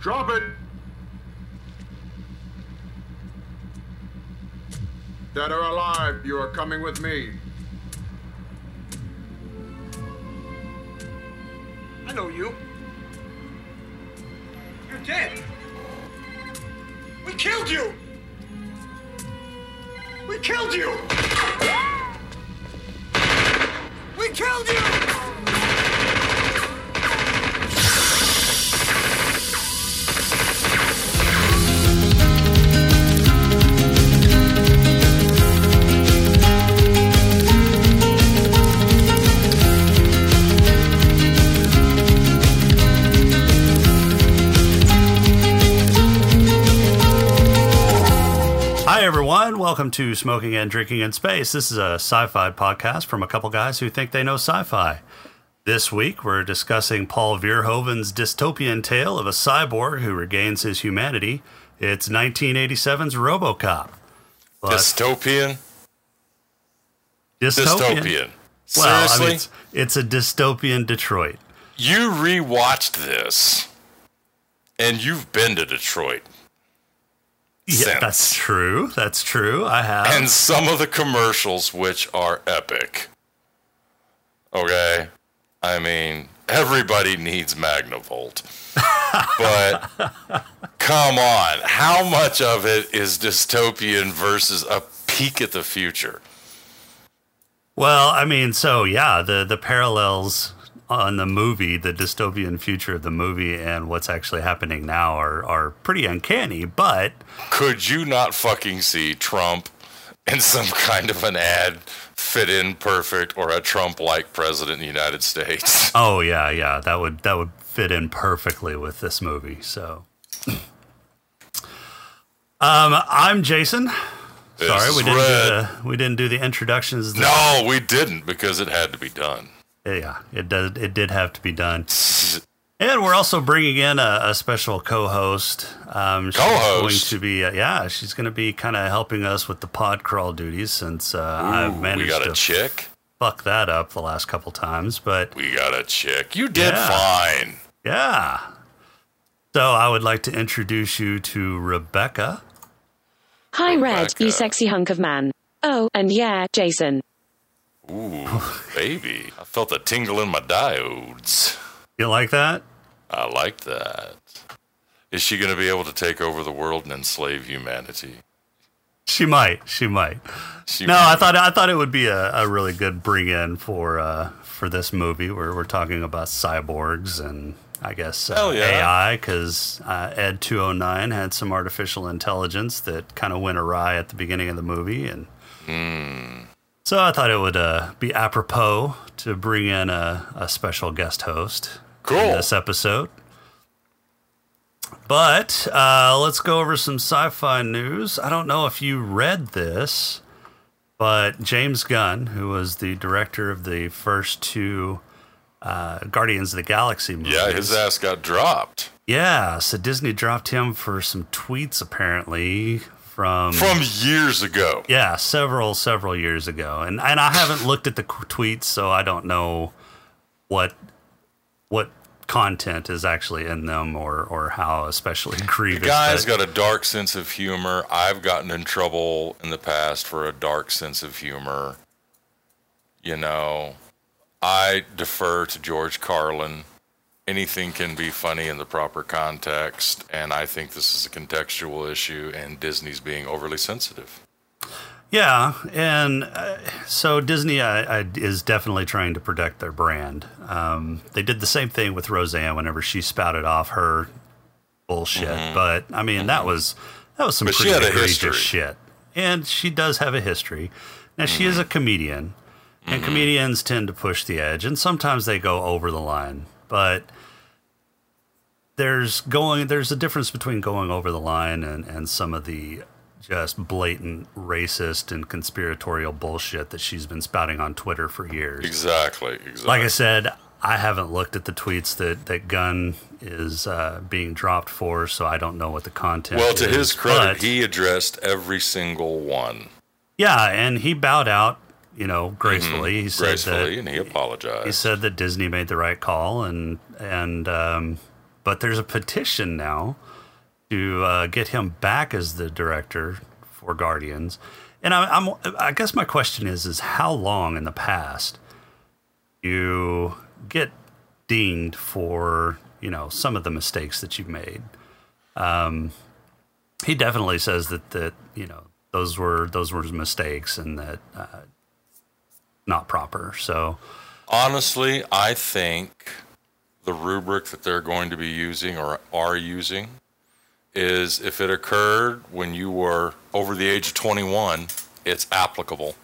Drop it! Dead or alive, you are coming with me. I know you. You're dead. We killed you. We killed you. We killed you. Welcome to Smoking and Drinking in Space. This is a sci fi podcast from a couple guys who think they know sci fi. This week, we're discussing Paul Verhoeven's dystopian tale of a cyborg who regains his humanity. It's 1987's Robocop. But Dystopian? dystopian. Dystopian. Well, I Seriously? mean, it's, it's a dystopian Detroit. you rewatched this and you've been to Detroit. Yeah, that's true. That's true. I have. And some of the commercials, which are epic. Okay? I mean, everybody needs Magnavolt. but come on. How much of it is dystopian versus a peek at the future? Well, I mean, so yeah, the the parallels on the movie, the dystopian future of the movie, and what's actually happening now are are pretty uncanny. But Could you not fucking see Trump in some kind of an ad fit in perfect or a Trump like president in the United States? oh yeah, yeah, that would that would fit in perfectly with this movie. So, um, I'm Jason. Sorry, we didn't do the we didn't do the introductions. No, we didn't because it had to be done. Yeah, it did. It did have to be done. And we're also bringing in a, a special co-host. Um, she's Co-host? going to be, uh, yeah, she's going to be kind of helping us with the pod crawl duties since uh, I've managed we got to a chick. fuck that up the last couple times. But We got a chick. You did Yeah. fine. yeah, so I would like to introduce you to Rebecca. Hi, Red, you sexy hunk of man. Oh, and yeah, Jason. Ooh, baby. I felt a tingle in my diodes. You like that? I like that. Is she going to be able to take over the world and enslave humanity? She might. She might. She No, I thought I thought it would be a, a really good bring in for uh, for this movie where we're talking about cyborgs and I guess uh, yeah. AI because uh, Ed two hundred nine had some artificial intelligence that kind of went awry at the beginning of the movie, and Hmm. So I thought it would uh, be apropos to bring in a, a special guest host Cool. in this episode. But uh, let's go over some sci-fi news. I don't know if you read this, but James Gunn, who was the director of the first two uh, Guardians of the Galaxy movies, Yeah, his ass got dropped. yeah, so Disney dropped him for some tweets apparently from From years ago. yeah, several several years ago, and and I haven't looked at the tweets, so I don't know what what content is actually in them or or how especially grievous. The guy's that- got a dark sense of humor. I've gotten in trouble in the past for a dark sense of humor. You know, I defer to George Carlin. Anything can be funny in the proper context, and I think this is a contextual issue, and Disney's being overly sensitive. Yeah, and uh, so Disney I, I, is definitely trying to protect their brand. Um, they did the same thing with Roseanne whenever she spouted off her bullshit. But I mean, that was that was some Mm-hmm. But pretty egregious shit, and she does have a history. Now she is a Mm-hmm. comedian, and comedians tend to push the edge, and sometimes they go over the line. But there's going there's a difference between going over the line and, and some of the just blatant racist and conspiratorial bullshit that she's been spouting on Twitter for years. Exactly. Exactly. Like I said, I haven't looked at the tweets that that Gunn is uh, being dropped for, so I don't know what the content. well, to is, his credit, he addressed every single one yeah, and he bowed out, you know, gracefully. He said gracefully, that and he apologized. he said that Disney made the right call, and and um, but there's a petition now to uh, get him back as the director for Guardians. And I, I'm, I guess my question is, is how long in the past you get dinged for, you know, some of the mistakes that you've made? Um, he definitely says that that you know those were those were mistakes and that uh, not proper. So honestly, I think the rubric that they're going to be using or are using is if it occurred when you were over the age of 21, it's applicable.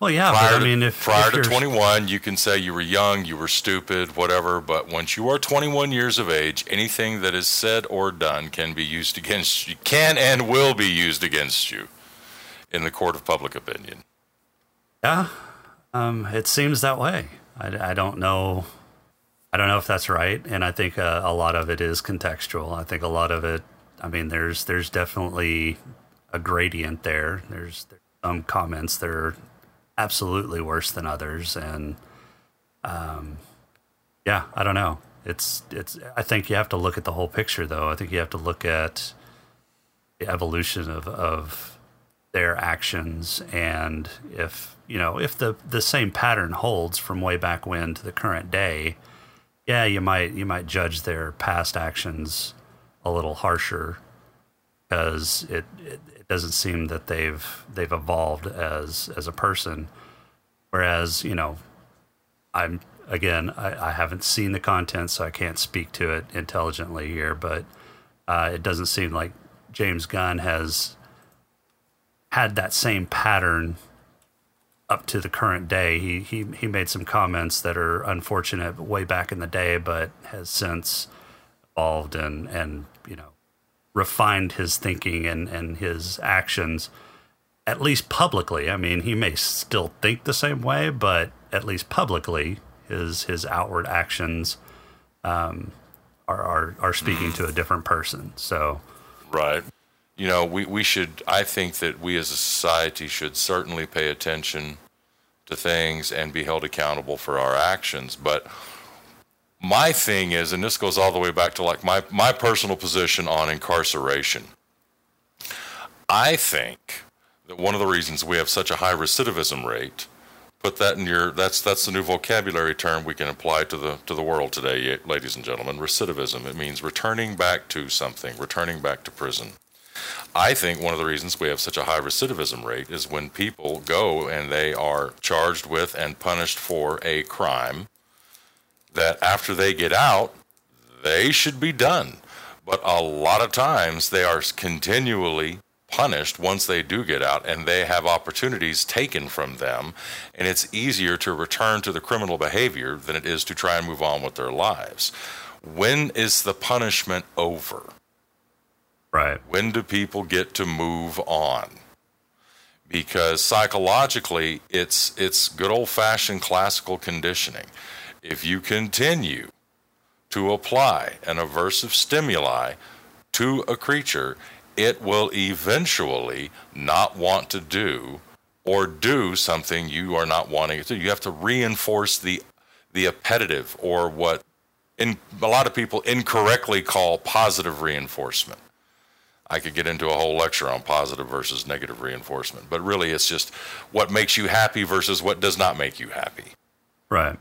Well, yeah, prior but I mean, if prior if to 21, you can say you were young, you were stupid, whatever. But once you are 21 years of age, anything that is said or done can be used against you, can and will be used against you in the court of public opinion. Yeah, um, it seems that way. I, I don't know. I don't know if that's right, and I think uh, a lot of it is contextual. I think a lot of it. I mean, there's there's definitely a gradient there. There's, there's some comments that are absolutely worse than others, and um, yeah, I don't know. It's it's. I think you have to look at the whole picture, though. I think you have to look at the evolution of of their actions and if you know if the the same pattern holds from way back when to the current day yeah you might you might judge their past actions a little harsher because it, it it doesn't seem that they've they've evolved as as a person. Whereas you know i'm again i, I haven't seen the content so i can't speak to it intelligently here but uh, it doesn't seem like james gunn has had that same pattern up to the current day. He he he made some comments that are unfortunate way back in the day, but has since evolved and and you know refined his thinking and and his actions. At least publicly, I mean, he may still think the same way, but at least publicly, his his outward actions um, are, are are speaking to a different person. So, Right. You know, we, we should, I think that we as a society should certainly pay attention to things and be held accountable for our actions. But my thing is, and this goes all the way back to like my, my personal position on incarceration. I think that one of the reasons we have such a high recidivism rate, put that in your, that's, that's the new vocabulary term we can apply to the, to the world today, ladies and gentlemen. Recidivism, it means returning back to something, returning back to prison. I think one of the reasons we have such a high recidivism rate is when people go and they are charged with and punished for a crime that after they get out, they should be done. But a lot of times they are continually punished once they do get out and they have opportunities taken from them. And it's easier to return to the criminal behavior than it is to try and move on with their lives. When is the punishment over? Right, When do people get to move on? Because psychologically, it's it's good old fashioned classical conditioning. If you continue to apply an aversive stimuli to a creature, it will eventually not want to do or do something you are not wanting it to. You have to reinforce the the appetitive or what in a lot of people incorrectly call positive reinforcement. I could get into a whole lecture on positive versus negative reinforcement, but really it's just what makes you happy versus what does not make you happy. right,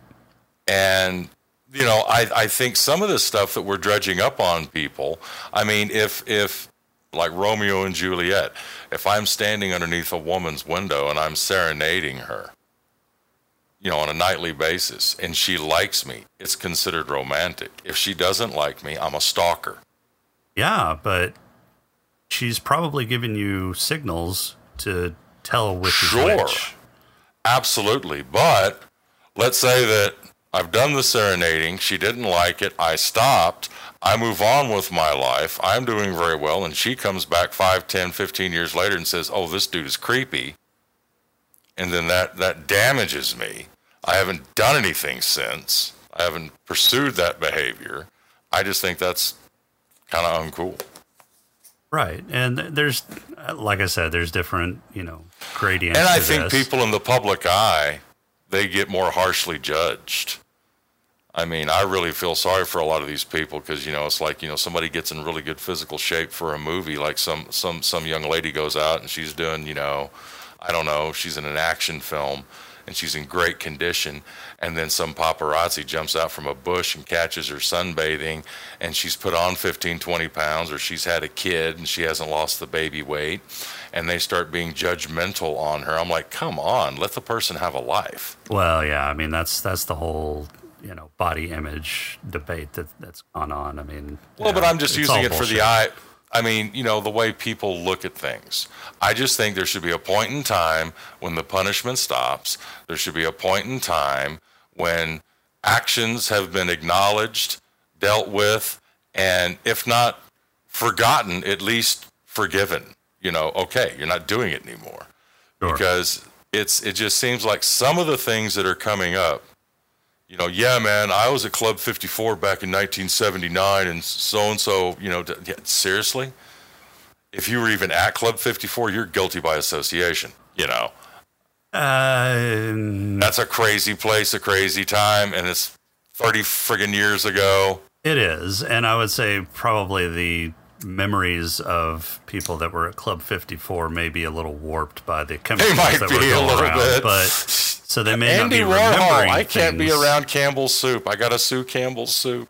And you know, I, I think some of the stuff that we're dredging up on people, I mean, if if like Romeo and Juliet, if I'm standing underneath a woman's window and I'm serenading her, you know, on a nightly basis, and she likes me, it's considered romantic. If she doesn't like me, I'm a stalker. yeah, but she's probably giving you signals to tell which Sure. is which. Absolutely. But let's say that I've done the serenading. She didn't like it. I stopped. I move on with my life. I'm doing very well. And she comes back 5, 10, 15 years later and says, Oh, this dude is creepy. And then that, that damages me. I haven't done anything since. I haven't pursued that behavior. I just think that's kind of uncool. Right, and there's, like I said, there's different, you know, gradients. And I think this. people in the public eye, they get more harshly judged. I mean, I really feel sorry for a lot of these people because you know it's like you know somebody gets in really good physical shape for a movie, like some some some young lady goes out and she's doing you know, I don't know, she's in an action film and she's in great condition, and then some paparazzi jumps out from a bush and catches her sunbathing, and she's put on 15, 20 pounds, or she's had a kid and she hasn't lost the baby weight, and they start being judgmental on her. I'm like, come on, let the person have a life. Well, yeah, I mean that's that's the whole you know body image debate that that's gone on. I mean, Well, but know, I'm just using it for the eye. I mean, you know, the way people look at things. I just think there should be a point in time when the punishment stops. There should be a point in time when actions have been acknowledged, dealt with, and if not forgotten, at least forgiven. You know, okay, you're not doing it anymore Sure. because it's it just seems like some of the things that are coming up you know yeah man i was at club 54 back in 1979 and so and so you know d- yeah, seriously? If you were even at club 54 you're guilty by association you know? Uh, that's a crazy place a crazy time and it's 30 friggin' years ago. It is, and I would say probably the memories of people that were at Club 54 may be a little warped by the chemicals might that be were a going little around, bit. but so they may andy not be warhol remembering. i can't be around campbell's soup i gotta sue campbell's soup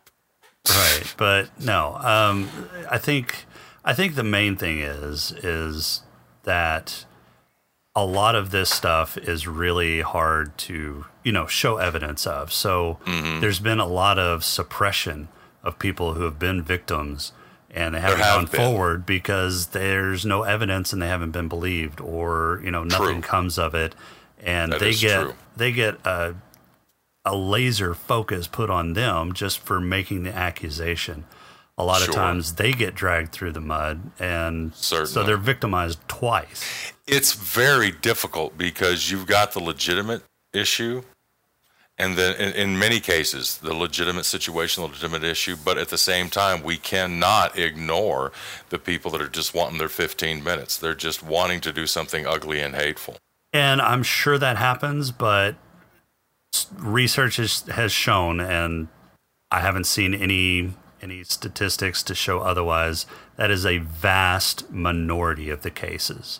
right but no um, i think i think the main thing is is that a lot of this stuff is really hard to you know show evidence of so Mm-hmm. there's been a lot of suppression of people who have been victims and they haven't have gone been. forward because there's no evidence and they haven't been believed or you know nothing True. comes of it and That they get true. they get a a laser focus put on them just for making the accusation. A lot Sure. of times they get dragged through the mud, and so they're victimized twice. it's very difficult because you've got the legitimate issue and then in, in many cases the legitimate situation the legitimate issue but at the same time we cannot ignore the people that are just wanting their 15 minutes they're just wanting to do something ugly and hateful And I'm sure that happens, but research has, has shown, and I haven't seen any any statistics to show otherwise. That is a vast minority of the cases.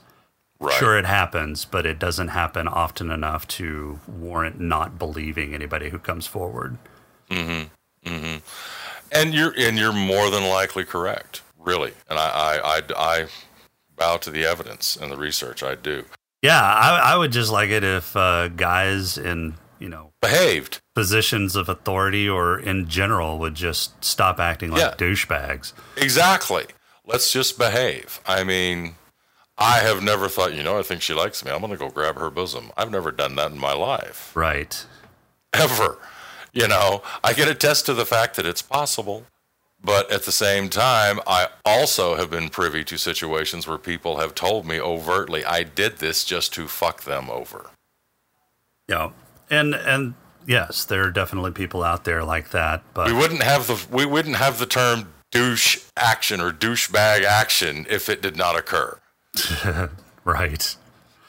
right Sure, it happens, but it doesn't happen often enough to warrant not believing anybody who comes forward. Mm-hmm. Mm-hmm. and you're and you're more than likely correct really and I, I i i bow to the evidence and the research i do Yeah, I, I would just like it if uh, guys in you know behaved positions of authority or in general would just stop acting like Yeah. douchebags. Exactly. Let's just behave. I mean, I have never thought, you know, I think she likes me. I'm going to go grab her bosom. I've never done that in my life, Right. ever. You know, I can attest to the fact that it's possible. But at the same time, I also have been privy to situations where people have told me overtly, I did this just to fuck them over. Yeah. And and yes, there are definitely people out there like that, but We wouldn't have the we wouldn't have the term douche action or douchebag action if it did not occur. right.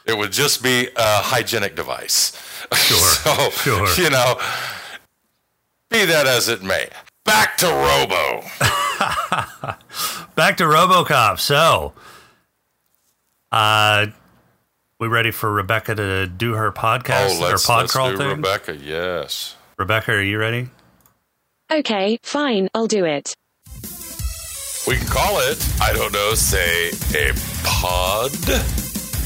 It would just be a hygienic device. Sure, so, sure. you know, be that as it may. Back to Robo. Back to RoboCop. So, uh we ready for Rebecca to do her podcast oh, or pod let's crawl thing? Rebecca. Yes. Rebecca, are you ready? Okay, fine, I'll do it. We can call it, I don't know, say a pod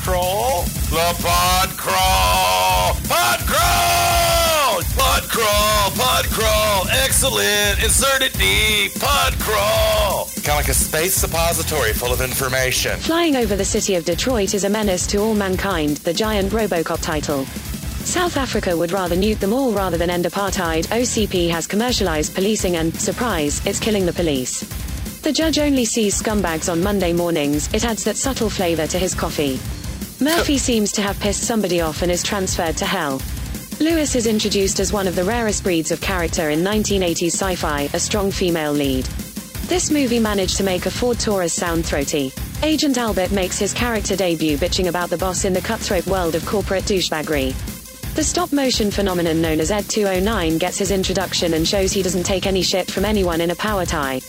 crawl? The pod crawl! Pod crawl! Pod crawl! Pod crawl! Excellent! Insert it deep! Pod crawl! Kind of like a space suppository full of information. Flying over the city of Detroit is a menace to all mankind, the giant Robocop title. South Africa would rather nuke them all rather than end apartheid. OCP has commercialized policing and, surprise, it's killing the police. The judge only sees scumbags on Monday mornings, it adds that subtle flavor to his coffee. Murphy seems to have pissed somebody off and is transferred to hell. Lewis is introduced as one of the rarest breeds of character in 1980s sci fi, a strong female lead. This movie managed to make a Ford Taurus sound throaty. Agent Albert makes his character debut bitching about the boss in the cutthroat world of corporate douchebaggery. The stop motion phenomenon known as Ed 209 gets his introduction and shows he doesn't take any shit from anyone in a power tie.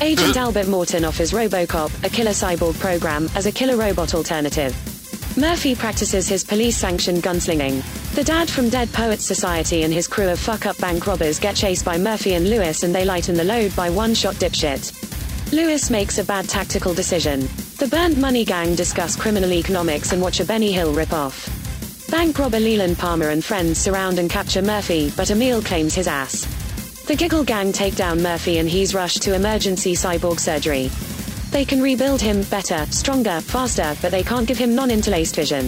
Agent Albert Morton offers Robocop, a killer cyborg program, as a killer robot alternative. Murphy practices his police sanctioned gunslinging. The dad from Dead Poets Society and his crew of fuck up bank robbers get chased by Murphy and Lewis and they lighten the load by one shot dipshit. Lewis makes a bad tactical decision. The Burnt Money Gang discuss criminal economics and watch a Benny Hill ripoff. Bank robber Leland Palmer and friends surround and capture Murphy, but Emil claims his ass. The Giggle Gang take down Murphy and he's rushed to emergency cyborg surgery. They can rebuild him better, stronger, faster, but they can't give him non-interlaced vision.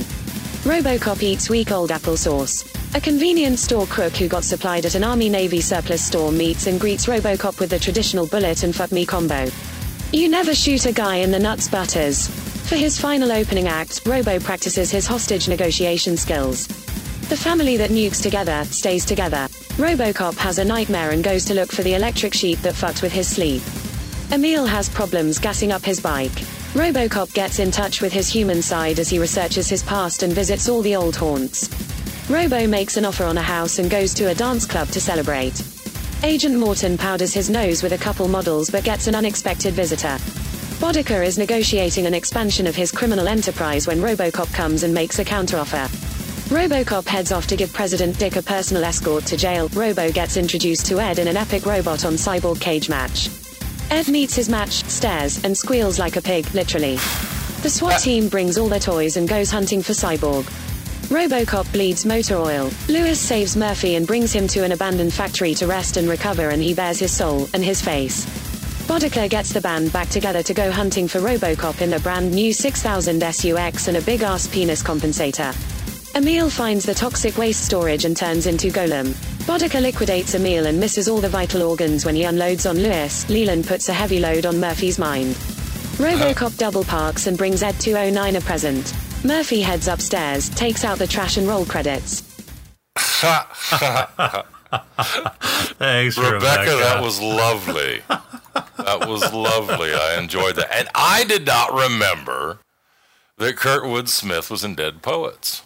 Robocop eats weak old applesauce. A convenience store crook who got supplied at an Army Navy surplus store meets and greets Robocop with the traditional bullet and fuck me combo. You never shoot a guy in the nuts butters. For his final opening act, Robo practices his hostage negotiation skills. The family that nukes together stays together. Robocop has a nightmare and goes to look for the electric sheep that fucked with his sleep. Emil has problems gassing up his bike. Robocop gets in touch with his human side as he researches his past and visits all the old haunts. Robo makes an offer on a house and goes to a dance club to celebrate. Agent Morton powders his nose with a couple models but gets an unexpected visitor. Boddicker is negotiating an expansion of his criminal enterprise when Robocop comes and makes a counteroffer. Robocop heads off to give President Dick a personal escort to jail. Robo gets introduced to Ed in an epic robot on cyborg cage match. Ed meets his match, stares, and squeals like a pig, literally. The SWAT uh. team brings all their toys and goes hunting for Cyborg. Robocop bleeds motor oil. Lewis saves Murphy and brings him to an abandoned factory to rest and recover, and he bears his soul and his face. Boddicker gets the band back together to go hunting for Robocop in a brand new 6000 SUX and a big ass penis compensator. Emil finds the toxic waste storage and turns into Golem. Boddicker liquidates Emil and misses all the vital organs when he unloads on Lewis. Leland puts a heavy load on Murphy's mind. Robocop uh-huh. double parks and brings Ed 209 a present. Murphy heads upstairs, takes out the trash and roll credits. Thanks, Rebecca, Rebecca. that was lovely. that was lovely. I enjoyed that. And I did not remember that Kurtwood Smith was in Dead Poets.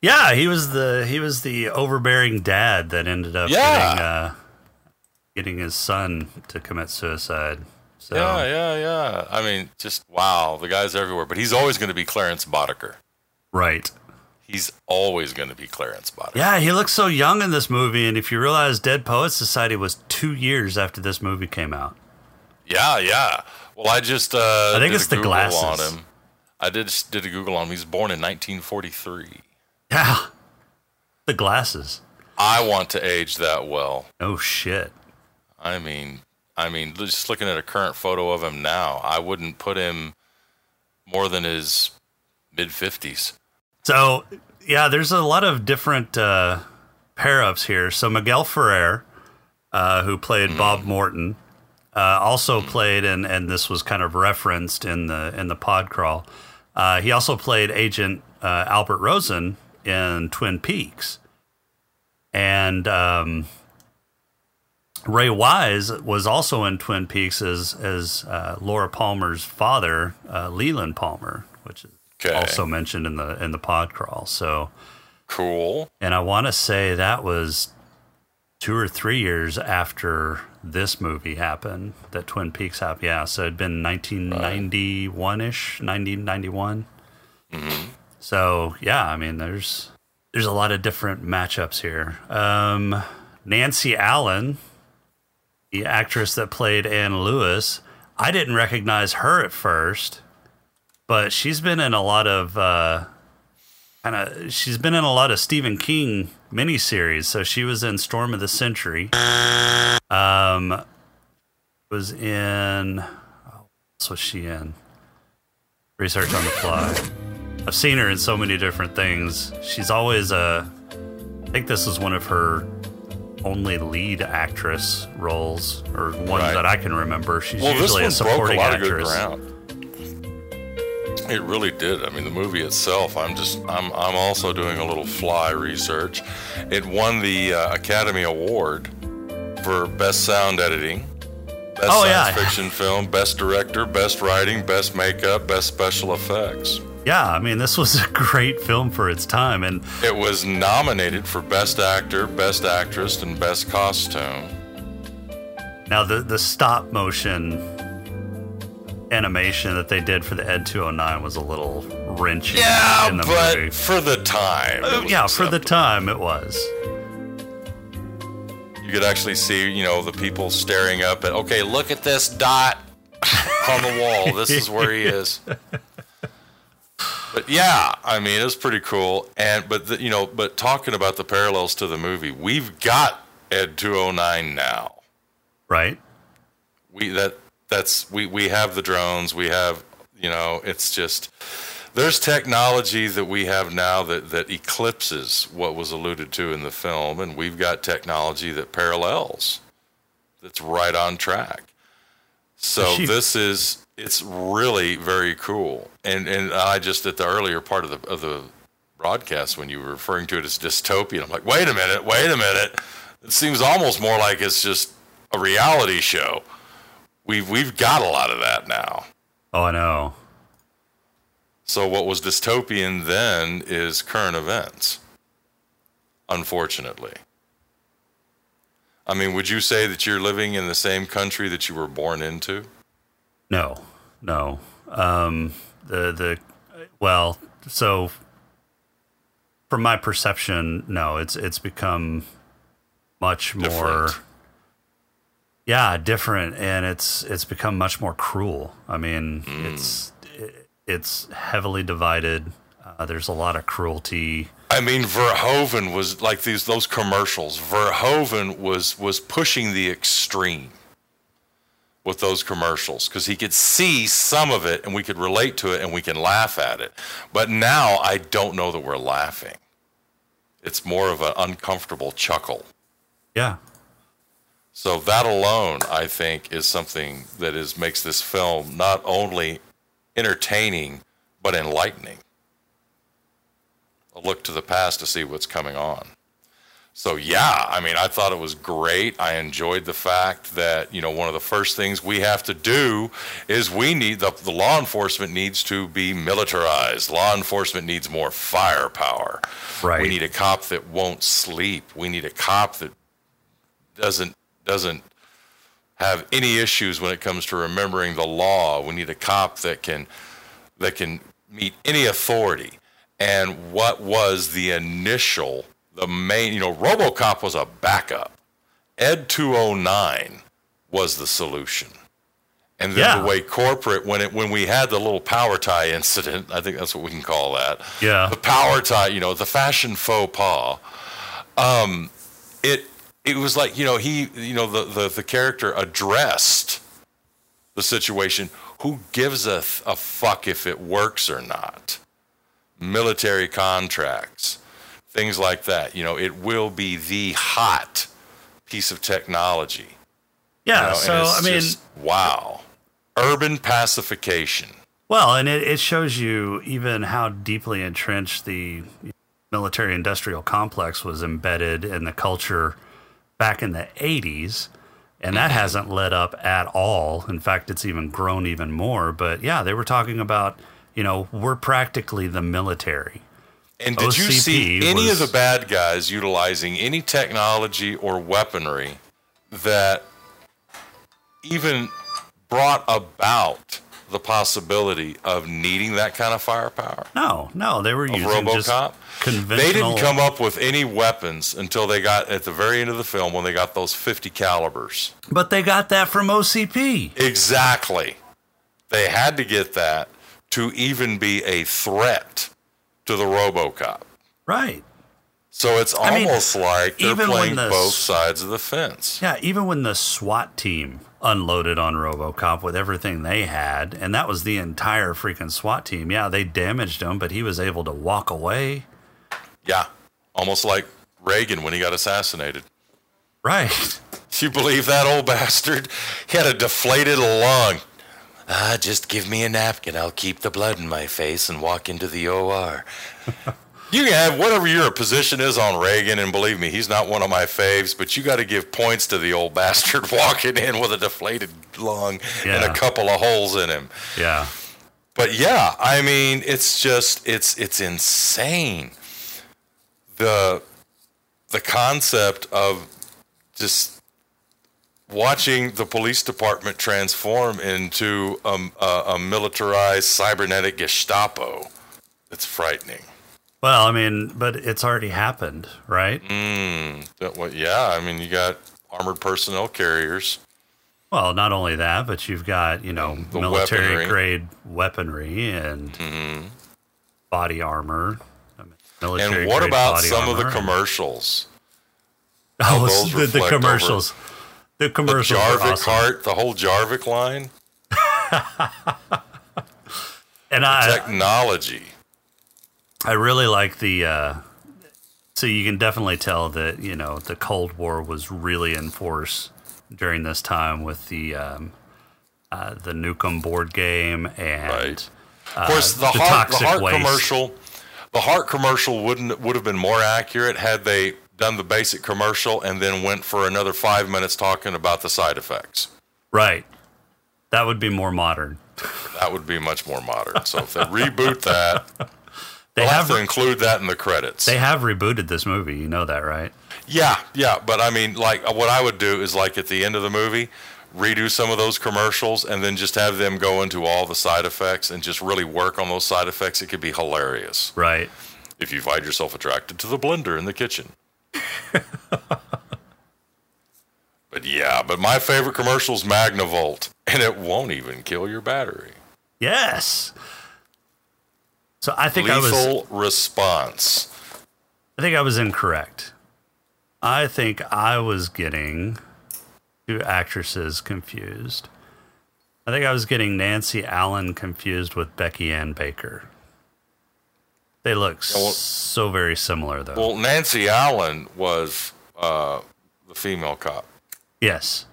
Yeah, he was the he was the overbearing dad that ended up Yeah. getting uh, getting his son to commit suicide. So Yeah, yeah, yeah. I mean, just wow, the guy's everywhere. But he's always going to be Clarence Boddicker. right. He's always going to be Clarence Boddicker. Yeah, he looks so young in this movie, and if you realize Dead Poets Society was two years after this movie came out. Yeah, yeah. Well, I just uh, I think did it's a the Google glasses. on him. I did did a Google on him. He's born in 1943. Yeah, the glasses. I want to age that well. Oh shit. I mean, I mean, just looking at a current photo of him now, I wouldn't put him more than his mid 50s. So yeah, there's a lot of different uh, pair ups here. So Miguel Ferrer, uh, who played Bob Morton, uh, also played, and and this was kind of referenced in the in the pod crawl. Uh, he also played Agent uh, Albert Rosen in Twin Peaks, and um, Ray Wise was also in Twin Peaks as as uh, Laura Palmer's father, uh, Leland Palmer, which is Okay. also mentioned in the in the pod crawl. So, Cool. and I want to say that was two or three years after this movie happened that Twin Peaks happened. Yeah, so it'd been 1991 ish, 1991. So yeah, I mean, there's there's a lot of different matchups here. Um, Nancy Allen, the actress that played Anne Lewis, I didn't recognize her at first, but she's been in a lot of uh, kind of. She's been in a lot of Stephen King miniseries. So she was in Storm of the Century. Um, was in. Oh, what was she in? Research on the fly. I've seen her in so many different things. She's always a. I think this is one of her only lead actress roles, or ones Right. that I can remember. She's Well, usually a a supporting good actress. ground. It really did. I mean, the movie itself. I'm just. I'm. I'm also doing a little fly research. It won the uh, Academy Award for best sound editing, best Oh, science yeah. fiction film, best director, best writing, best makeup, best special effects. Yeah, I mean, this was a great film for its time, and It was nominated for Best Actor, Best Actress, and Best Costume. now the the stop motion animation that they did for the Ed 209 was a little wrenchy. Yeah, but movie. for the time. Uh, yeah, for the time it was. You could actually see, you know, the people staring up at, okay, look at this dot on the wall. This is where he is. But yeah, I mean, it was pretty cool. And, but, the, you know, but talking about the parallels to the movie, we've got Ed 209 now. Right? we that that's we we have the drones we have you know it's just there's technology that we have now that that eclipses what was alluded to in the film and we've got technology that parallels that's right on track so She- this is it's really very cool. And and i just at the earlier part of the of the broadcast when you were referring to it as dystopian i'm like wait a minute wait a minute. It seems almost more like it's just a reality show. We've we've got a lot of that now. Oh, I know. so what was dystopian then is current events unfortunately i mean would you say that you're living in the same country that you were born into No, no. Um, the the well, so from my perception, no, it's it's become much more. Different. Yeah, different, and it's it's become much more cruel. I mean, it's it's heavily divided. Uh, there's a lot of cruelty. I mean, Verhoeven was like these those commercials. Verhoeven was was pushing the extreme with those commercials because he could see some of it and we could relate to it and we can laugh at it. But now I don't know that we're laughing. It's more of an uncomfortable chuckle. Yeah, So that alone, I think, is something that is makes this film not only entertaining but enlightening. A look to the past to see what's coming on. So yeah, I mean, I thought it was great. I enjoyed the fact that you know one of the first things we have to do is we need the, the law enforcement needs to be militarized. Law enforcement needs more firepower. Right. We need a cop that won't sleep. We need a cop that doesn't doesn't have any issues when it comes to remembering the law. We need a cop that can that can meet any authority. And what was the initial, the main, you know, RoboCop was a backup. Ed 209 was the solution. And then Yeah. the way corporate, when it when we had the little power tie incident, I think that's what we can call that. Yeah. The power tie, you know, the fashion faux pas. Um, it it was like you know he you know the the, the character addressed the situation. Who gives a th- a fuck if it works or not? Military contracts, things like that. You know, it will be the hot piece of technology. yeah. you know, so I mean, just, wow, urban pacification. Well, and it, it shows you even how deeply entrenched the military industrial complex was embedded in the culture back in the 80s. And that mm-hmm. hasn't let up at all. In fact, it's even grown even more. But yeah, they were talking about, you know, we're practically the military. And did you see any of the bad guys utilizing any technology or weaponry that even brought about the possibility of needing that kind of firepower? No, no, they were Of using just RoboCop? conventional. They didn't come up with any weapons until they got at the very end of the film when they got those 50 calibers. but they got that from OCP. Exactly. They had to get that to even be a threat to the RoboCop. Right. So it's I mean, almost like they're playing the both sides of the fence. Yeah, even when the SWAT team unloaded on RoboCop with everything they had, and that was the entire freaking SWAT team. Yeah, they damaged him, but he was able to walk away. Yeah. Almost like Reagan when he got assassinated. Right. You believe that old bastard? He had a deflated lung. Ah, just give me a napkin. I'll keep the blood in my face and walk into the OR. you can have whatever your position is on Reagan, and believe me, he's not one of my faves, but you got to give points to the old bastard walking in with a deflated lung and a couple of holes in him. Yeah. but yeah, I mean, it's just it's it's insane. The the concept of just watching the police department transform into a, a, a militarized cybernetic Gestapo. It's frightening. Well, I mean, but it's already happened, right? Mm, that, what, yeah, I mean, you got armored personnel carriers. Well, not only that, but you've got you know The military weaponry. grade weaponry and hmm body armor. Military And what about some of the commercials? Oh, the, the commercials. The The commercials. are Jarvik awesome. cart, the whole Jarvik line, and I, technology. I really like the. Uh, so you can definitely tell that you know the Cold War was really in force during this time with the um, uh, the Nukem board game and Right. Of course, the, Uh, the heart, the heart commercial, the heart commercial wouldn't would have been more accurate had they done the basic commercial and then went for another five minutes talking about the side effects. right. That would be more modern. That would be much more modern. So if they reboot that, They have, have to include that in the credits. they have rebooted this movie. You know that, right? yeah, yeah. But I mean, like, what I would do is like at the end of the movie, redo some of those commercials and then just have them go into all the side effects and just really work on those side effects. It could be hilarious. Right. if you find yourself attracted to the blender in the kitchen. But yeah, but my favorite commercial is Magnavolt, and it won't even kill your battery. Yes. So I think I was Lethal response. I think I was incorrect. I think I was getting two actresses confused. I think I was getting Nancy Allen confused with Becky Ann Baker. They look well- so very similar, though. Well, Nancy Allen was uh, the female cop. yes.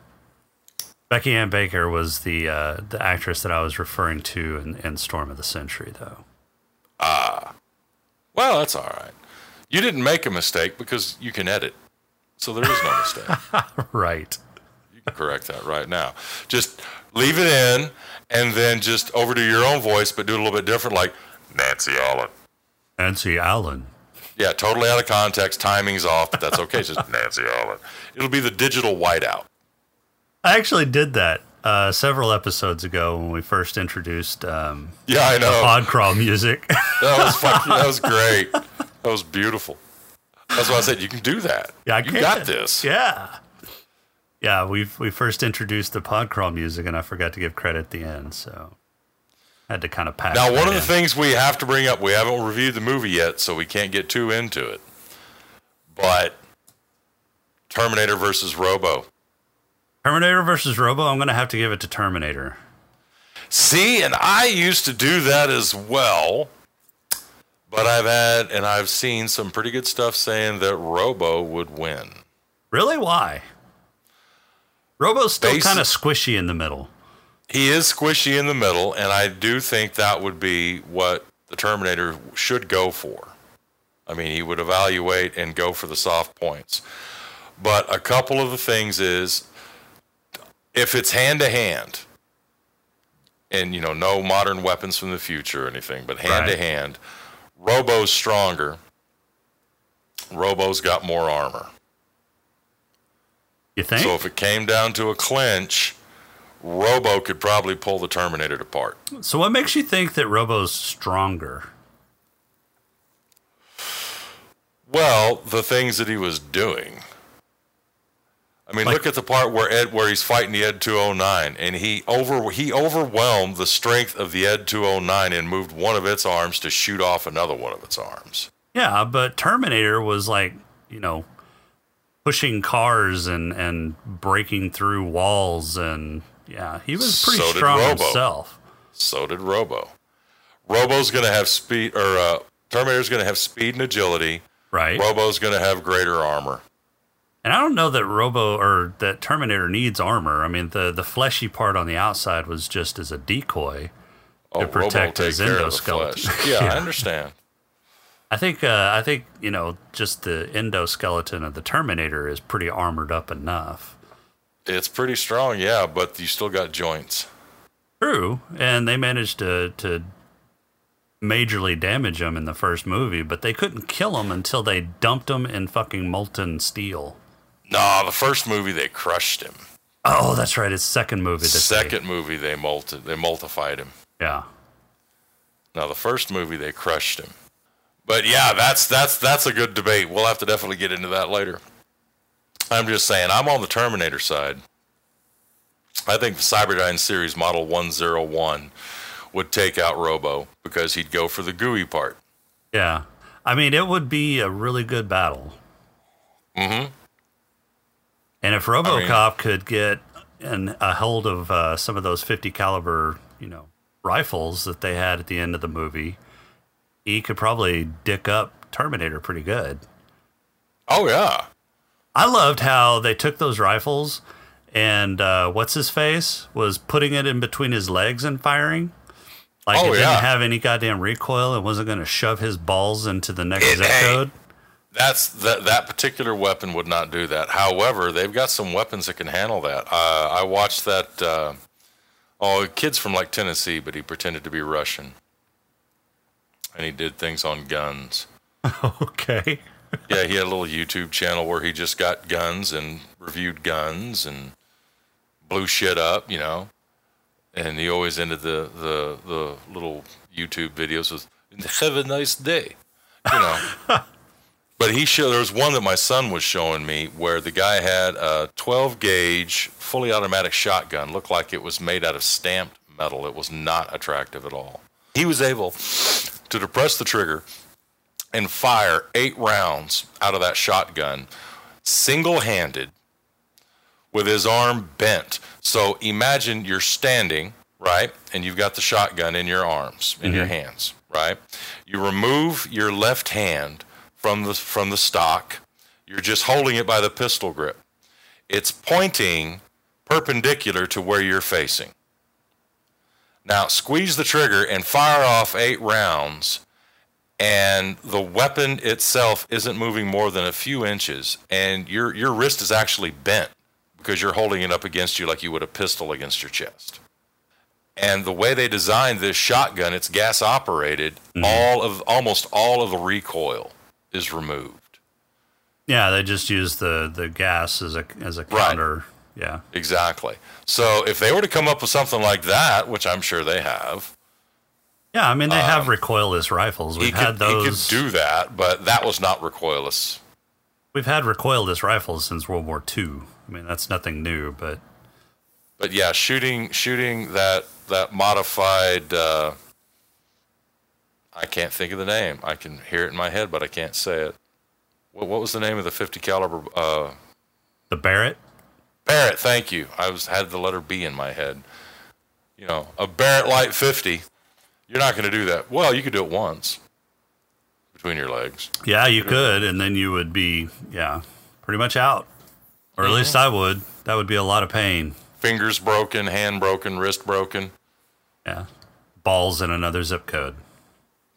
Becky Ann Baker was the uh, the actress that I was referring to in, in Storm of the Century, though. Ah. Well, that's all right. You didn't make a mistake because you can edit, so there is no mistake. right. You can correct that right now. Just leave it in, and then just overdo your own voice, but do it a little bit different, like Nancy Allen. Nancy Allen. Yeah, totally out of context. Timing's off, but that's okay. It's just Nancy Allen. It'll be the digital whiteout. I actually did that uh, several episodes ago when we first introduced um, Yeah, I know. Podcrawl music. That was fucking, that was great. That was beautiful. That's why I said you can do that. Yeah, I you can. got this. Yeah. Yeah, we we first introduced the Podcrawl music, and I forgot to give credit at the end, so had to kind of pass. Now, one of the in. things we have to bring up, we haven't reviewed the movie yet, so we can't get too into it. But Terminator versus Robo. Terminator versus Robo, I'm going to have to give it to Terminator. See, and I used to do that as well. But I've had and I've seen some pretty good stuff saying that Robo would win. Really? Why? Robo's still kind of squishy in the middle. He is squishy in the middle, and I do think that would be what the Terminator should go for. I mean, he would evaluate and go for the soft points. But a couple of the things is if it's hand to hand, and you know, no modern weapons from the future or anything, but hand to hand, Robo's stronger. Robo's got more armor. You think? So if it came down to a clinch, Robo could probably pull the Terminator apart. so what makes you think that Robo's stronger? Well, the things that he was doing. I mean, Like- look at the part where Ed, where he's fighting the Ed 209, and he over he overwhelmed the strength of the Ed 209 and moved one of its arms to shoot off another one of its arms. Yeah, but Terminator was like, you know, pushing cars and and breaking through walls and yeah, he was pretty So strong himself. So did Robo. Robo's going to have speed, or uh, Terminator's going to have speed and agility. Right. Robo's going to have greater armor. And I don't know that Robo or that Terminator needs armor. I mean, the the fleshy part on the outside was just as a decoy. Oh, To protect his endoskeleton. Yeah, Yeah. I understand. I think uh, I think you know just the endoskeleton of the Terminator is pretty armored up enough. It's pretty strong, yeah, but you still got joints. True, and they managed to to majorly damage him in the first movie, but they couldn't kill him until they dumped him in fucking molten steel. Nah, the first movie they crushed him. Oh, that's right. It's second movie. Second movie they molted they multified him. Yeah. Now the first movie they crushed him. But yeah, that's that's that's a good debate. We'll have to definitely get into that later. I'm just saying, I'm on the Terminator side. I think the Cyberdyne series model 101 would take out Robo because he'd go for the gooey part. Yeah. I mean, it would be a really good battle. Mm hmm. And if RoboCop could get an, a hold of uh, some of those 50 caliber, you know, rifles that they had at the end of the movie, he could probably dick up Terminator pretty good. Oh yeah. I loved how they took those rifles and uh, what's his face was putting it in between his legs and firing. Like Oh, it didn't have any goddamn recoil and wasn't going to shove his balls into the next It zip code. That's that that particular weapon would not do that. However, they've got some weapons that can handle that. Uh, I watched that. Uh, oh, kid's from like Tennessee, but he pretended to be Russian, and he did things on guns. Okay. yeah, he had a little YouTube channel where he just got guns and reviewed guns and blew shit up, you know. And he always ended the the, the little YouTube videos with "Have a nice day," you know. but he showed there was one that my son was showing me where the guy had a 12 gauge fully automatic shotgun, looked like it was made out of stamped metal. It was not attractive at all. He was able to depress the trigger and fire eight rounds out of that shotgun single handed with his arm bent. So imagine you're standing, right? And you've got the shotgun in your arms, in your mm-hmm. hands, right? You remove your left hand from the from the stock. You're just holding it by the pistol grip. It's pointing perpendicular to where you're facing. Now squeeze the trigger and fire off eight rounds and the weapon itself isn't moving more than a few inches, and your your wrist is actually bent because you're holding it up against you like you would a pistol against your chest. And the way they designed this shotgun, it's gas operated. Mm-hmm. All of almost all of the recoil is removed. Yeah, they just use the, the gas as a as a Right. counter. Yeah. Exactly. So if they were to come up with something like that, which I'm sure they have, Yeah, I mean they have recoilless rifles. We've he had could, he could those. do that, but that was not recoilless. we've had recoilless rifles since World War II. I mean that's nothing new, but but yeah, shooting shooting that that modified. Uh, I can't think of the name. I can hear it in my head, but I can't say it. What, what was the name of the 50 caliber? Uh, the Barrett. Barrett. Thank you. I was had the letter B in my head. You know, a Barrett Light 50. You're not going to do that. Well, you could do it once between your legs. Yeah, you could, and then you would be yeah pretty much out, or at mm-hmm. least I would. That would be a lot of pain. Fingers broken, hand broken, wrist broken. Yeah, balls in another zip code.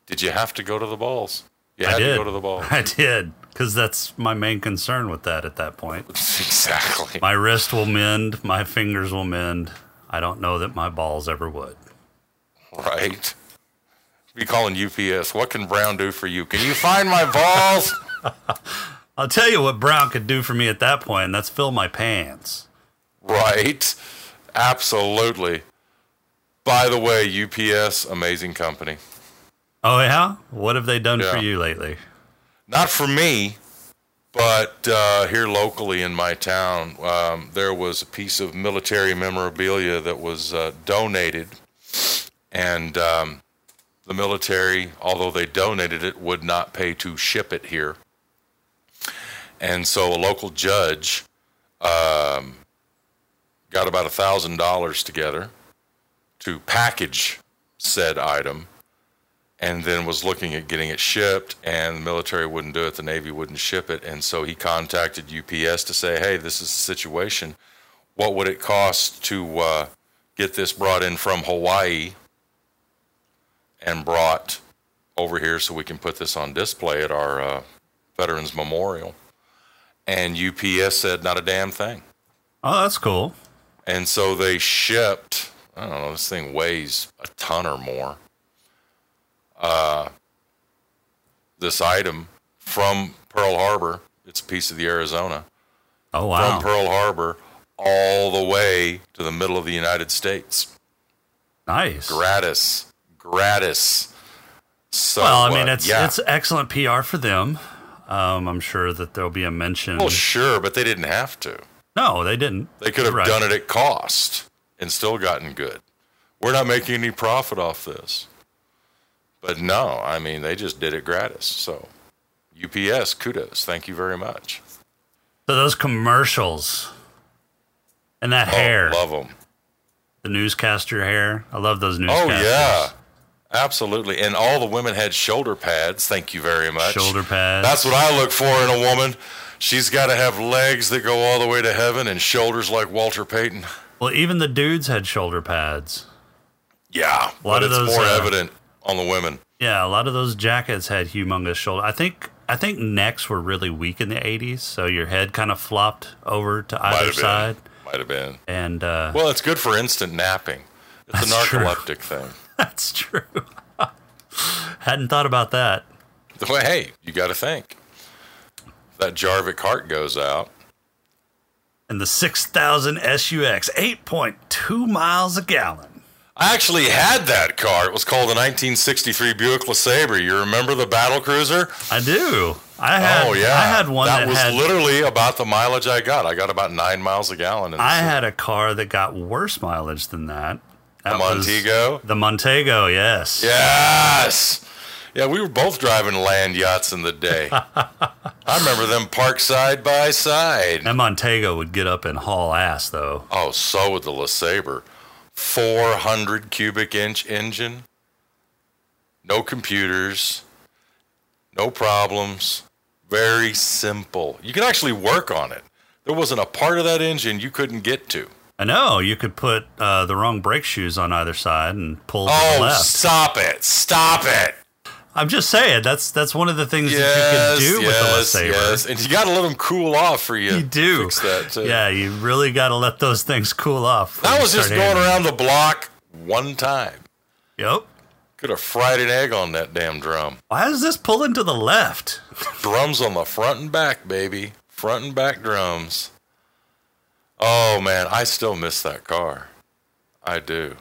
Did you have to go to the balls? You I had did to go to the balls. I did because that's my main concern with that at that point. exactly. My wrist will mend, my fingers will mend. I don't know that my balls ever would. Right. Be calling UPS. What can Brown do for you? Can you find my balls? I'll tell you what Brown could do for me at that point, and that's fill my pants. right. Absolutely. By the way, UPS, amazing company. Oh yeah, what have they done for you lately? Not for me, but uh, here locally in my town, um, there was a piece of military memorabilia that was uh, donated, and um, the military, although they donated it, would not pay to ship it here. And so a local judge um, got about a thousand dollars together to package said item and then was looking at getting it shipped and the military wouldn't do it the navy wouldn't ship it and so he contacted ups to say hey this is the situation what would it cost to uh, get this brought in from hawaii and brought over here so we can put this on display at our uh, veterans memorial and ups said not a damn thing Oh, that's cool. and so they shipped, I don't know, this thing weighs a ton or more. uh, this item from Pearl Harbor. It's a piece of the Arizona Oh wow. from Pearl Harbor all the way to the middle of the United States. nice. Gratis, gratis. So, Well, I mean, uh, it's yeah. it's excellent PR for them. Um, I'm sure that there'll be a mention. well, sure, but they didn't have to. no, they didn't. They could have Right. done it at cost and still gotten good. We're not making any profit off this. But no, I mean, they just did it gratis. So, UPS, kudos. Thank you very much. So those commercials and that hair, Oh, love them. the newscaster hair. I love those newscasters. Oh, yeah. Absolutely. And all the women had shoulder pads. Thank you very much. Shoulder pads. That's what I look for in a woman. She's got to have legs that go all the way to heaven and shoulders like Walter Payton. Well, even the dudes had shoulder pads. Yeah, A lot but of it's those, more uh, evident on the women. Yeah, a lot of those jackets had humongous shoulder. I think I think necks were really weak in the '80s, so your head kind of flopped over to Might either side, been. Might have been. and uh, Well, it's good for instant napping. It's a That's true. narcoleptic thing. that's true. Hadn't thought about that. Well, hey, you got to think. That Jarvik heart goes out. And the 6000 SUX, 8.2 miles a gallon. I actually had that car. It was called the 1963 Buick LeSabre. You remember the battle cruiser? I do. I had. oh yeah, I had one that, that, was had. literally about the mileage I got. I got about nine miles a gallon. In I had a car that got worse mileage than that. The That was- Montego. The Montego, yes. Yes. Yeah, we were both driving land yachts in the day. I remember them parked side by side. That Montego would get up and haul ass, though. Oh, so would the LeSabre. 400 cubic inch engine. No computers. No problems. Very simple. You could actually work on it. There wasn't a part of that engine you couldn't get to. I know you could put uh, the wrong brake shoes on either side and pull to the Oh, stop it. Stop it. I'm just saying that's that's one of the things Yes, that you can do yes, with the LeSabre. yes. And you got to let them cool off for you. You do. Fix that too. Yeah, you really got to let those things cool off. That was just going around the block one time. Yep. Could have fried an egg on that damn drum. Why is this pulling to the left? Drums on the front and back, baby. Front and back drums. Oh man, I still miss that car. I do.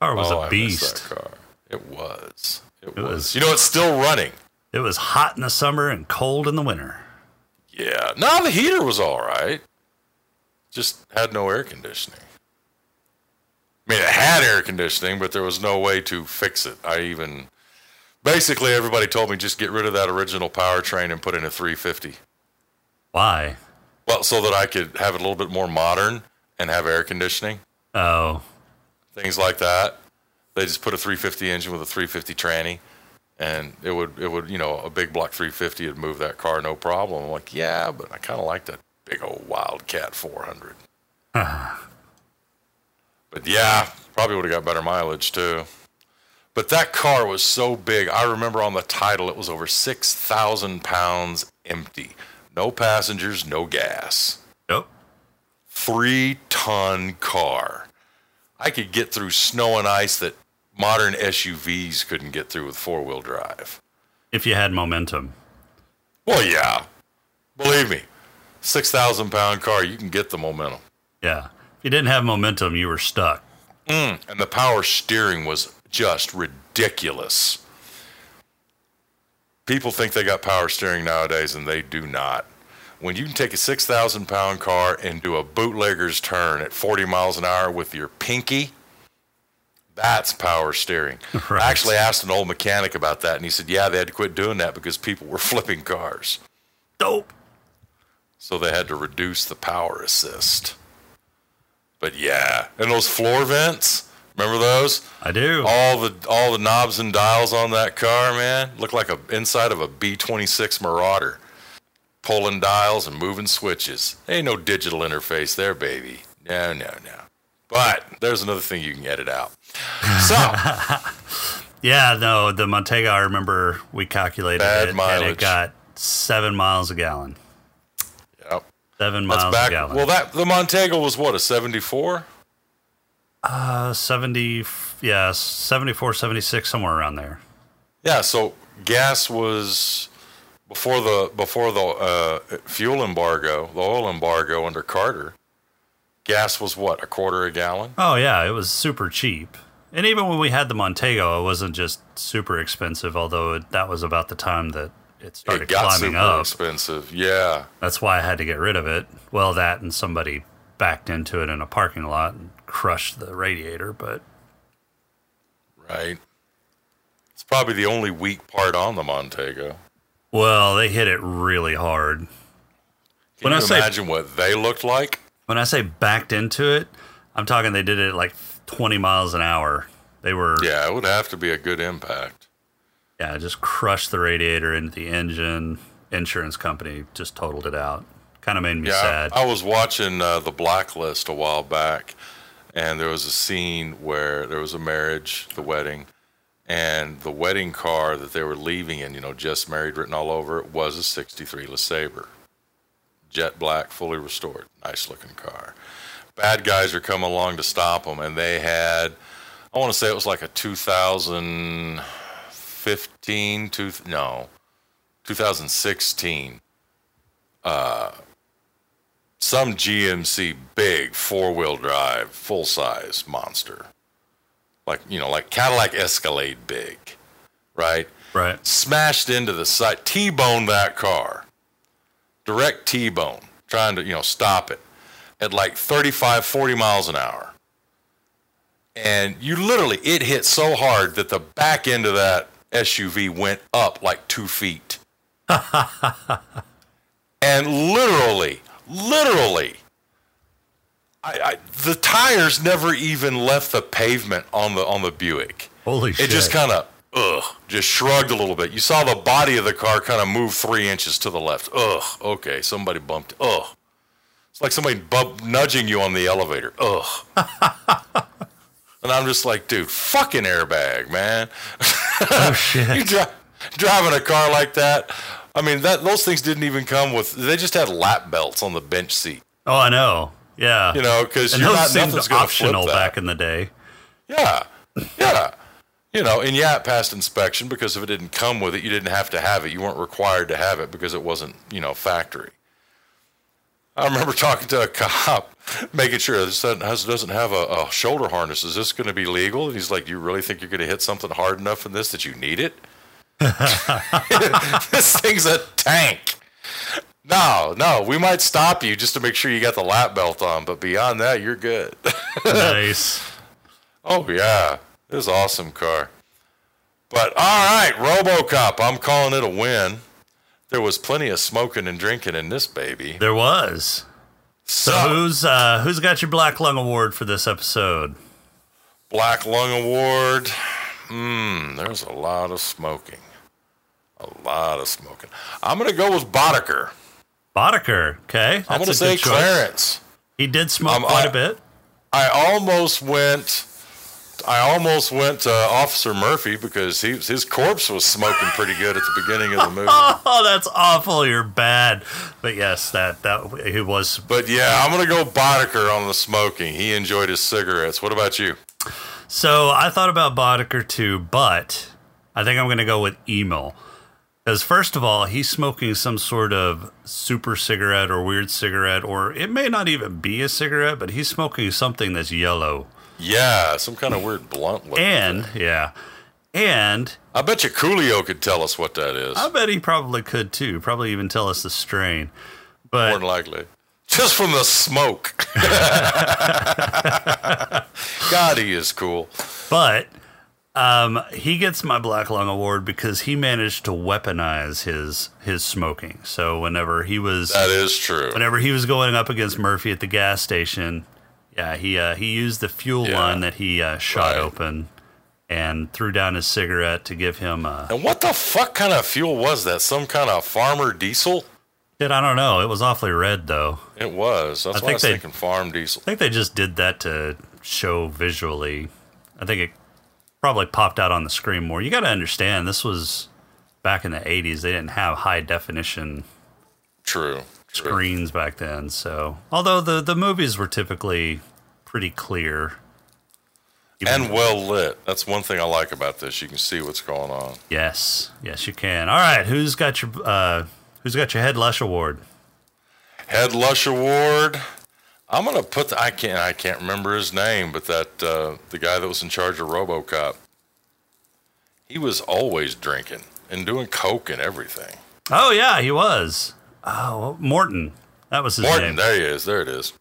Car was oh, a beast. that car. It was. It, It was. was- You know, it's still running. It was hot in the summer and cold in the winter. Yeah. No, the heater was all right. Just had no air conditioning. I mean, it had air conditioning, but there was no way to fix it. I even basically everybody told me just get rid of that original powertrain and put in a 350. Why? Well, so that I could have it a little bit more modern and have air conditioning, Oh, things like that. They just put a 350 engine with a 350 tranny, and it would it would you know a big block 350 would move that car no problem. I'm like, yeah, but I kind of like that big old Wildcat 400. but yeah, probably would have got better mileage too. But that car was so big. I remember on the title it was over 6,000 pounds empty. No passengers, no gas yep. three ton car. I could get through snow and ice that modern SUVs couldn't get through with four wheel drive. If you had momentum. Well, yeah. Believe me, 6,000 pound car, you can get the momentum. Yeah. If you didn't have momentum, you were stuck. Mm, and the power steering was just ridiculous. People think they got power steering nowadays, and they do not. When you can take a 6,000 pound car and do a bootlegger's turn at 40 miles an hour with your pinky, that's power steering. Right. I actually asked an old mechanic about that, and he said, yeah, they had to quit doing that because people were flipping cars. Dope. So they had to reduce the power assist. But yeah, and those floor vents, remember those? I do. all the all the knobs and dials on that car, man, look like a inside of a B26 Marauder. Pulling dials and moving switches. Ain't no digital interface there, baby. No, no, no. But there's another thing you can edit out. So, Yeah, no, the Montego, I remember we calculated Bad it, and it got seven miles a gallon. yep. Seven That's miles a back. gallon. Well, that the Montego was what a 74. Uh, 70, yeah, 74, 76, somewhere around there. Yeah, so gas was before the before the uh, fuel embargo, the oil embargo under Carter. Gas was what a quarter a gallon. Oh yeah, it was super cheap. And even when we had the Montego, it wasn't just super expensive. Although it, that was about the time that it started it got climbing super up. expensive. Yeah, That's why I had to get rid of it. Well, that and somebody backed into it in a parking lot and crushed the radiator. But right. It's probably the only weak part on the Montego. well, they hit it really hard. Can When you I say- imagine what they looked like? When I say backed into it, I'm talking they did it at like 20 miles an hour. They were Yeah, it would have to be a good impact. yeah, just crushed the radiator into the engine. Insurance company just totaled it out. Kind of made me Yeah, sad. I was watching uh, the Blacklist a while back, and there was a scene where there was a marriage, the wedding, and the wedding car that they were leaving in, you know, just married written all over it, was a '63 LeSabre, jet black, fully restored, nice looking car. Bad guys are coming along to stop them, and they had, I want to say it was like a 2015, two, no, 2016 uh, some GMC big four wheel drive, full size monster. Like, you know, like Cadillac Escalade big, right? right. Smashed into the side, T boned that car. Direct T bone, trying to, you know, stop it at like 35, 40 miles an hour. And you literally, it hit so hard that the back end of that SUV went up like two feet. and literally, literally, I, I, the tires never even left the pavement on the on the Buick. Holy shit. It just kind of ugh, just shrugged a little bit. You saw the body of the car kind of move three inches to the left. Ugh, okay, somebody bumped. Ugh, it's like somebody bump, nudging you on the elevator. Ugh. and I'm just like, dude, fucking airbag, man. oh shit. you dri- driving a car like that. I mean, that those things didn't even come with. They just had lap belts on the bench seat. Oh, I know. Yeah. You know, because and you're those not seemed optional back in the day. Yeah, yeah. You know, and yeah, it passed inspection because if it didn't come with it, you didn't have to have it. You weren't required to have it because it wasn't, you know, factory. I remember talking to a cop, making sure this doesn't, doesn't have a, a shoulder harness. Is this going to be legal? And he's like, Do "You really think you're going to hit something hard enough in this that you need it? this thing's a tank." No, no, we might stop you just to make sure you got the lap belt on, but beyond that, you're good. nice. Oh yeah, it was an awesome car. But all right, RoboCop, I'm calling it a win. There was plenty of smoking and drinking in this baby. There was. So So, who's uh who's got your Black Lung Award for this episode? Black Lung Award. Mmm, there's a lot of smoking. A lot of smoking. I'm gonna go with Boddicker. Boddicker. Okay. I'm gonna say. Clarence. He did smoke Um, quite I- a bit. I almost went. I almost went to Officer Murphy because he, his corpse was smoking pretty good at the beginning of the movie. Oh, that's awful. You're bad. But yes, that that he was But yeah, I'm gonna go Boddicker on the smoking. He enjoyed his cigarettes. What about you? So I thought about Boddicker too, but I think I'm going to go with Emil. Because first of all, he's smoking some sort of super cigarette or weird cigarette, or it may not even be a cigarette, but he's smoking something that's yellow. Yeah, some kind of weird blunt. And thing. yeah, and I bet you Coolio could tell us what that is. I bet he probably could too. Probably even tell us the strain. More But than likely, just from the smoke. God, he is cool. But um, he gets my Black Lung Award because he managed to weaponize his his smoking. So whenever he was That is true. whenever he was going up against Murphy at the gas station, yeah, he uh, he used the fuel Yeah. line that he uh, shot Right. open and threw down his cigarette to give him. Uh, And what the fuck kind of fuel was that? Some kind of farmer diesel? Shit, I don't know. It was awfully red though. It was. That's I why I think was they- thinking farm diesel. I think they just did that to show visually. I think it probably popped out on the screen more. You got to understand, this was back in the 80s. They didn't have high definition True. True. screens back then. So, although the, the movies were typically pretty clear. And well lit. That's one thing I like about this. You can see what's going on. yes, yes, you can. All right, who's got your uh, who's got your head lush award? Head Lush Award. I'm gonna put. The, I can't. I can't remember his name, but that uh, the guy that was in charge of RoboCop. He was always drinking and doing coke and everything. Oh yeah, he was. Oh, Morton. That was his Morton, name. there he is. There it is.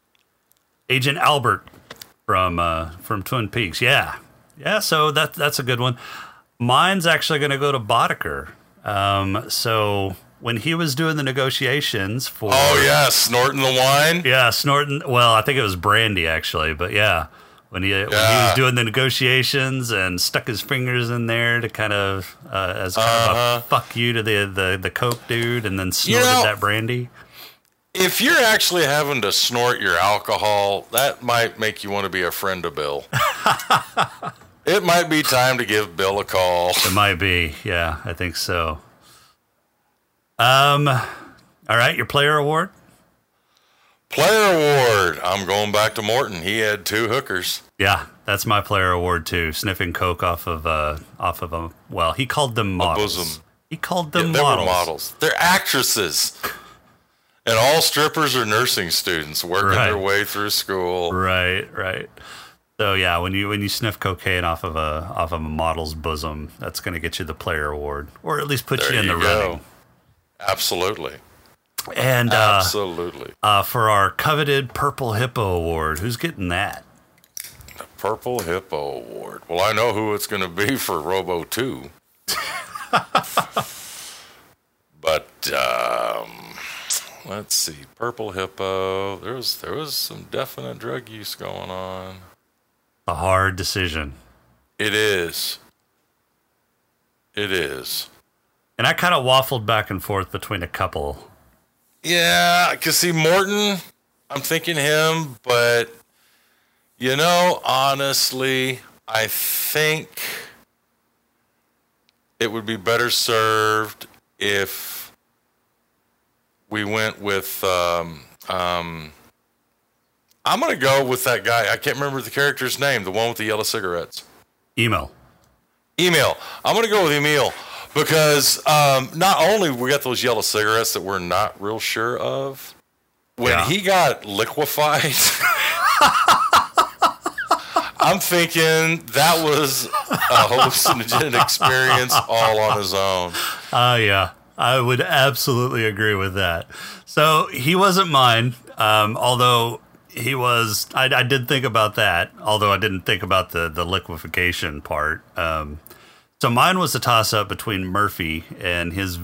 Agent Albert from uh, from Twin Peaks. Yeah, yeah. So that that's a good one. Mine's actually going to go to Boddicker. Um, so when he was doing the negotiations for, Oh yeah, snorting the wine. yeah, snorting. Well, I think it was brandy actually, but yeah. When he, when he was doing the negotiations and stuck his fingers in there to kind of uh, as kind of Uh-huh. a fuck you to the, the the coke dude, and then snorted know- that brandy. If you're actually having to snort your alcohol, that might make you want to be a friend of Bill. it might be time to give Bill a call. It might be. Yeah, I think so. Um, all right, your player award. Player award. I'm going back to Morton. He had two hookers. Yeah, that's my player award too. Sniffing coke off of uh off of a well, he called them models. He called Yeah, them they models. were models. They're actresses. And all strippers are nursing students working Right. their way through school. Right, right. So yeah, when you when you sniff cocaine off of a off of a model's bosom, that's going to get you the player award, or at least put There you in you the go. running. Absolutely. And uh, Absolutely. uh, for our coveted Purple Hippo Award, who's getting that? The Purple Hippo Award. Well, I know who it's going to be for Robo 2. but um, let's see. Purple Hippo. There was there was some definite drug use going on. A hard decision. It is. It is. And I kind of waffled back and forth between a couple. Yeah, cause see Morton, I'm thinking him, but you know, honestly, I think it would be better served if we went with um um I'm gonna go with that guy. I can't remember the character's name, the one with the yellow cigarettes. Email. Emil. I'm gonna go with Emil because um, not only we got those yellow cigarettes that we're not real sure of. When Yeah. he got liquefied, I'm thinking that was a hallucinogen experience all on his own. Oh, yeah. I would absolutely agree with that. So he wasn't mine, um, although he was. I, I did think about that, although I didn't think about the, the liquefaction part. Um, so mine was a toss up between Murphy and his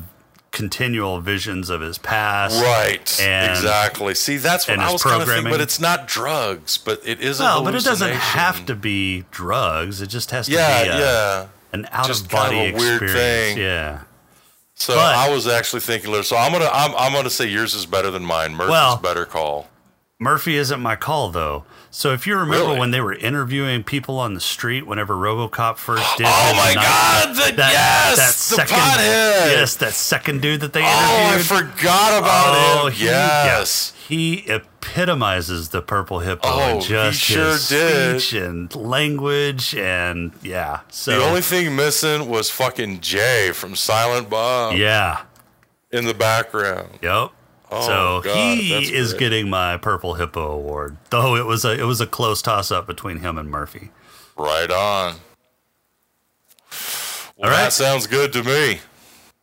continual visions of his past. Right. And- exactly. See, that's what I was kind of thinking. But it's not drugs, but it is a Well, but it doesn't have to be drugs. It just has to Yeah, be a, yeah. an out Just of kind body of a weird experience. thing. Yeah. So But- I was actually thinking. So I'm gonna I'm, I'm gonna say yours is better than mine. Murphy's Well- better call. Murphy isn't my call though. So if you remember Really? when they were interviewing people on the street whenever RoboCop first did Oh my night- God, the- yes, the pothead. yes, that second dude that they Oh, I forgot about Oh, him. he, yes. yeah, he epitomizes the purple hippo Oh, in he just sure his did. speech and language and yeah. So The only thing missing was fucking Jay from Silent Bob yeah, in the background. Yep. Oh, so God, he is great. getting my Purple Hippo award, though it was a it was a close toss up between him and Murphy. Right on. Well, All right. That sounds good to me.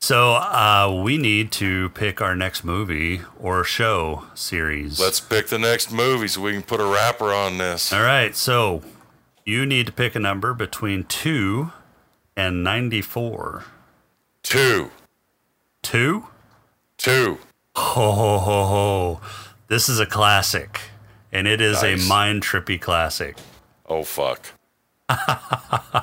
So uh, we need to pick our next movie or show series. Let's pick the next movie so we can put a wrapper on this. All right. So you need to pick a number between two and ninety four. Two. Two. Two. Ho ho ho ho! This is a classic, and it is Nice. a mind trippy classic. Oh, fuck.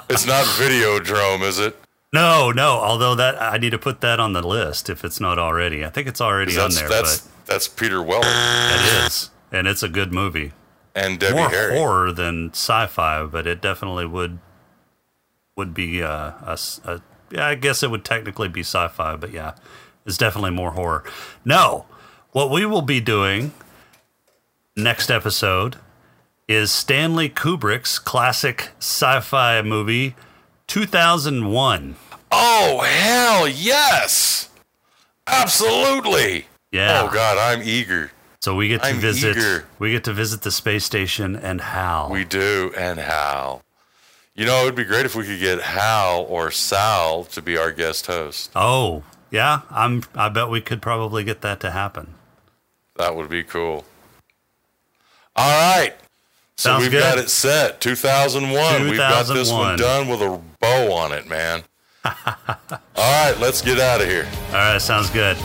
it's not Videodrome, is it? No, no. Although that I need to put that on the list if it's not already. I think it's already on there, that's, but that's Peter Weller it is, and it's a good movie. and Debbie More Harry. horror than sci-fi, but it definitely would would be uh, a, a- yeah. I guess it would technically be sci-fi, but yeah, it's definitely more horror. No, what we will be doing next episode is Stanley Kubrick's classic sci-fi movie 2001. Oh, hell yes. Absolutely. Yeah. Oh, God, I'm eager. So we get to I'm visit eager. we get to visit the space station and Hal. We do. And Hal. You know, it would be great if we could get Hal or Sal to be our guest host. oh, yeah. I'm I bet we could probably get that to happen. That would be cool. All right. So Sounds we've good. got it set. 2001. We've got this one done with a bow on it, man. All right, let's get out of here. All right, sounds good.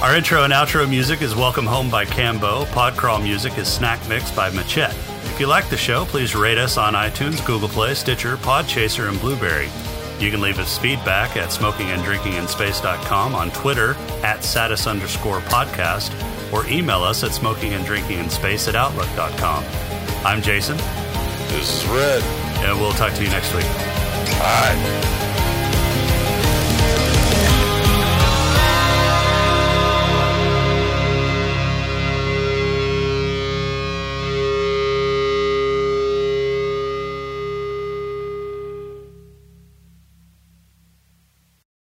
Our intro and outro music is Welcome Home by Cambo. Podcrawl music is Snack Mix by Machette. If you like the show, please rate us on iTunes, Google Play, Stitcher, Podchaser, and Blubrry. You can leave us feedback at smokinganddrinkinginspace.com, on Twitter at satis underscore podcast, or email us at smokinganddrinkinginspace at outlook.com. I'm Jason, This is Red. and we'll talk to you next week. All right.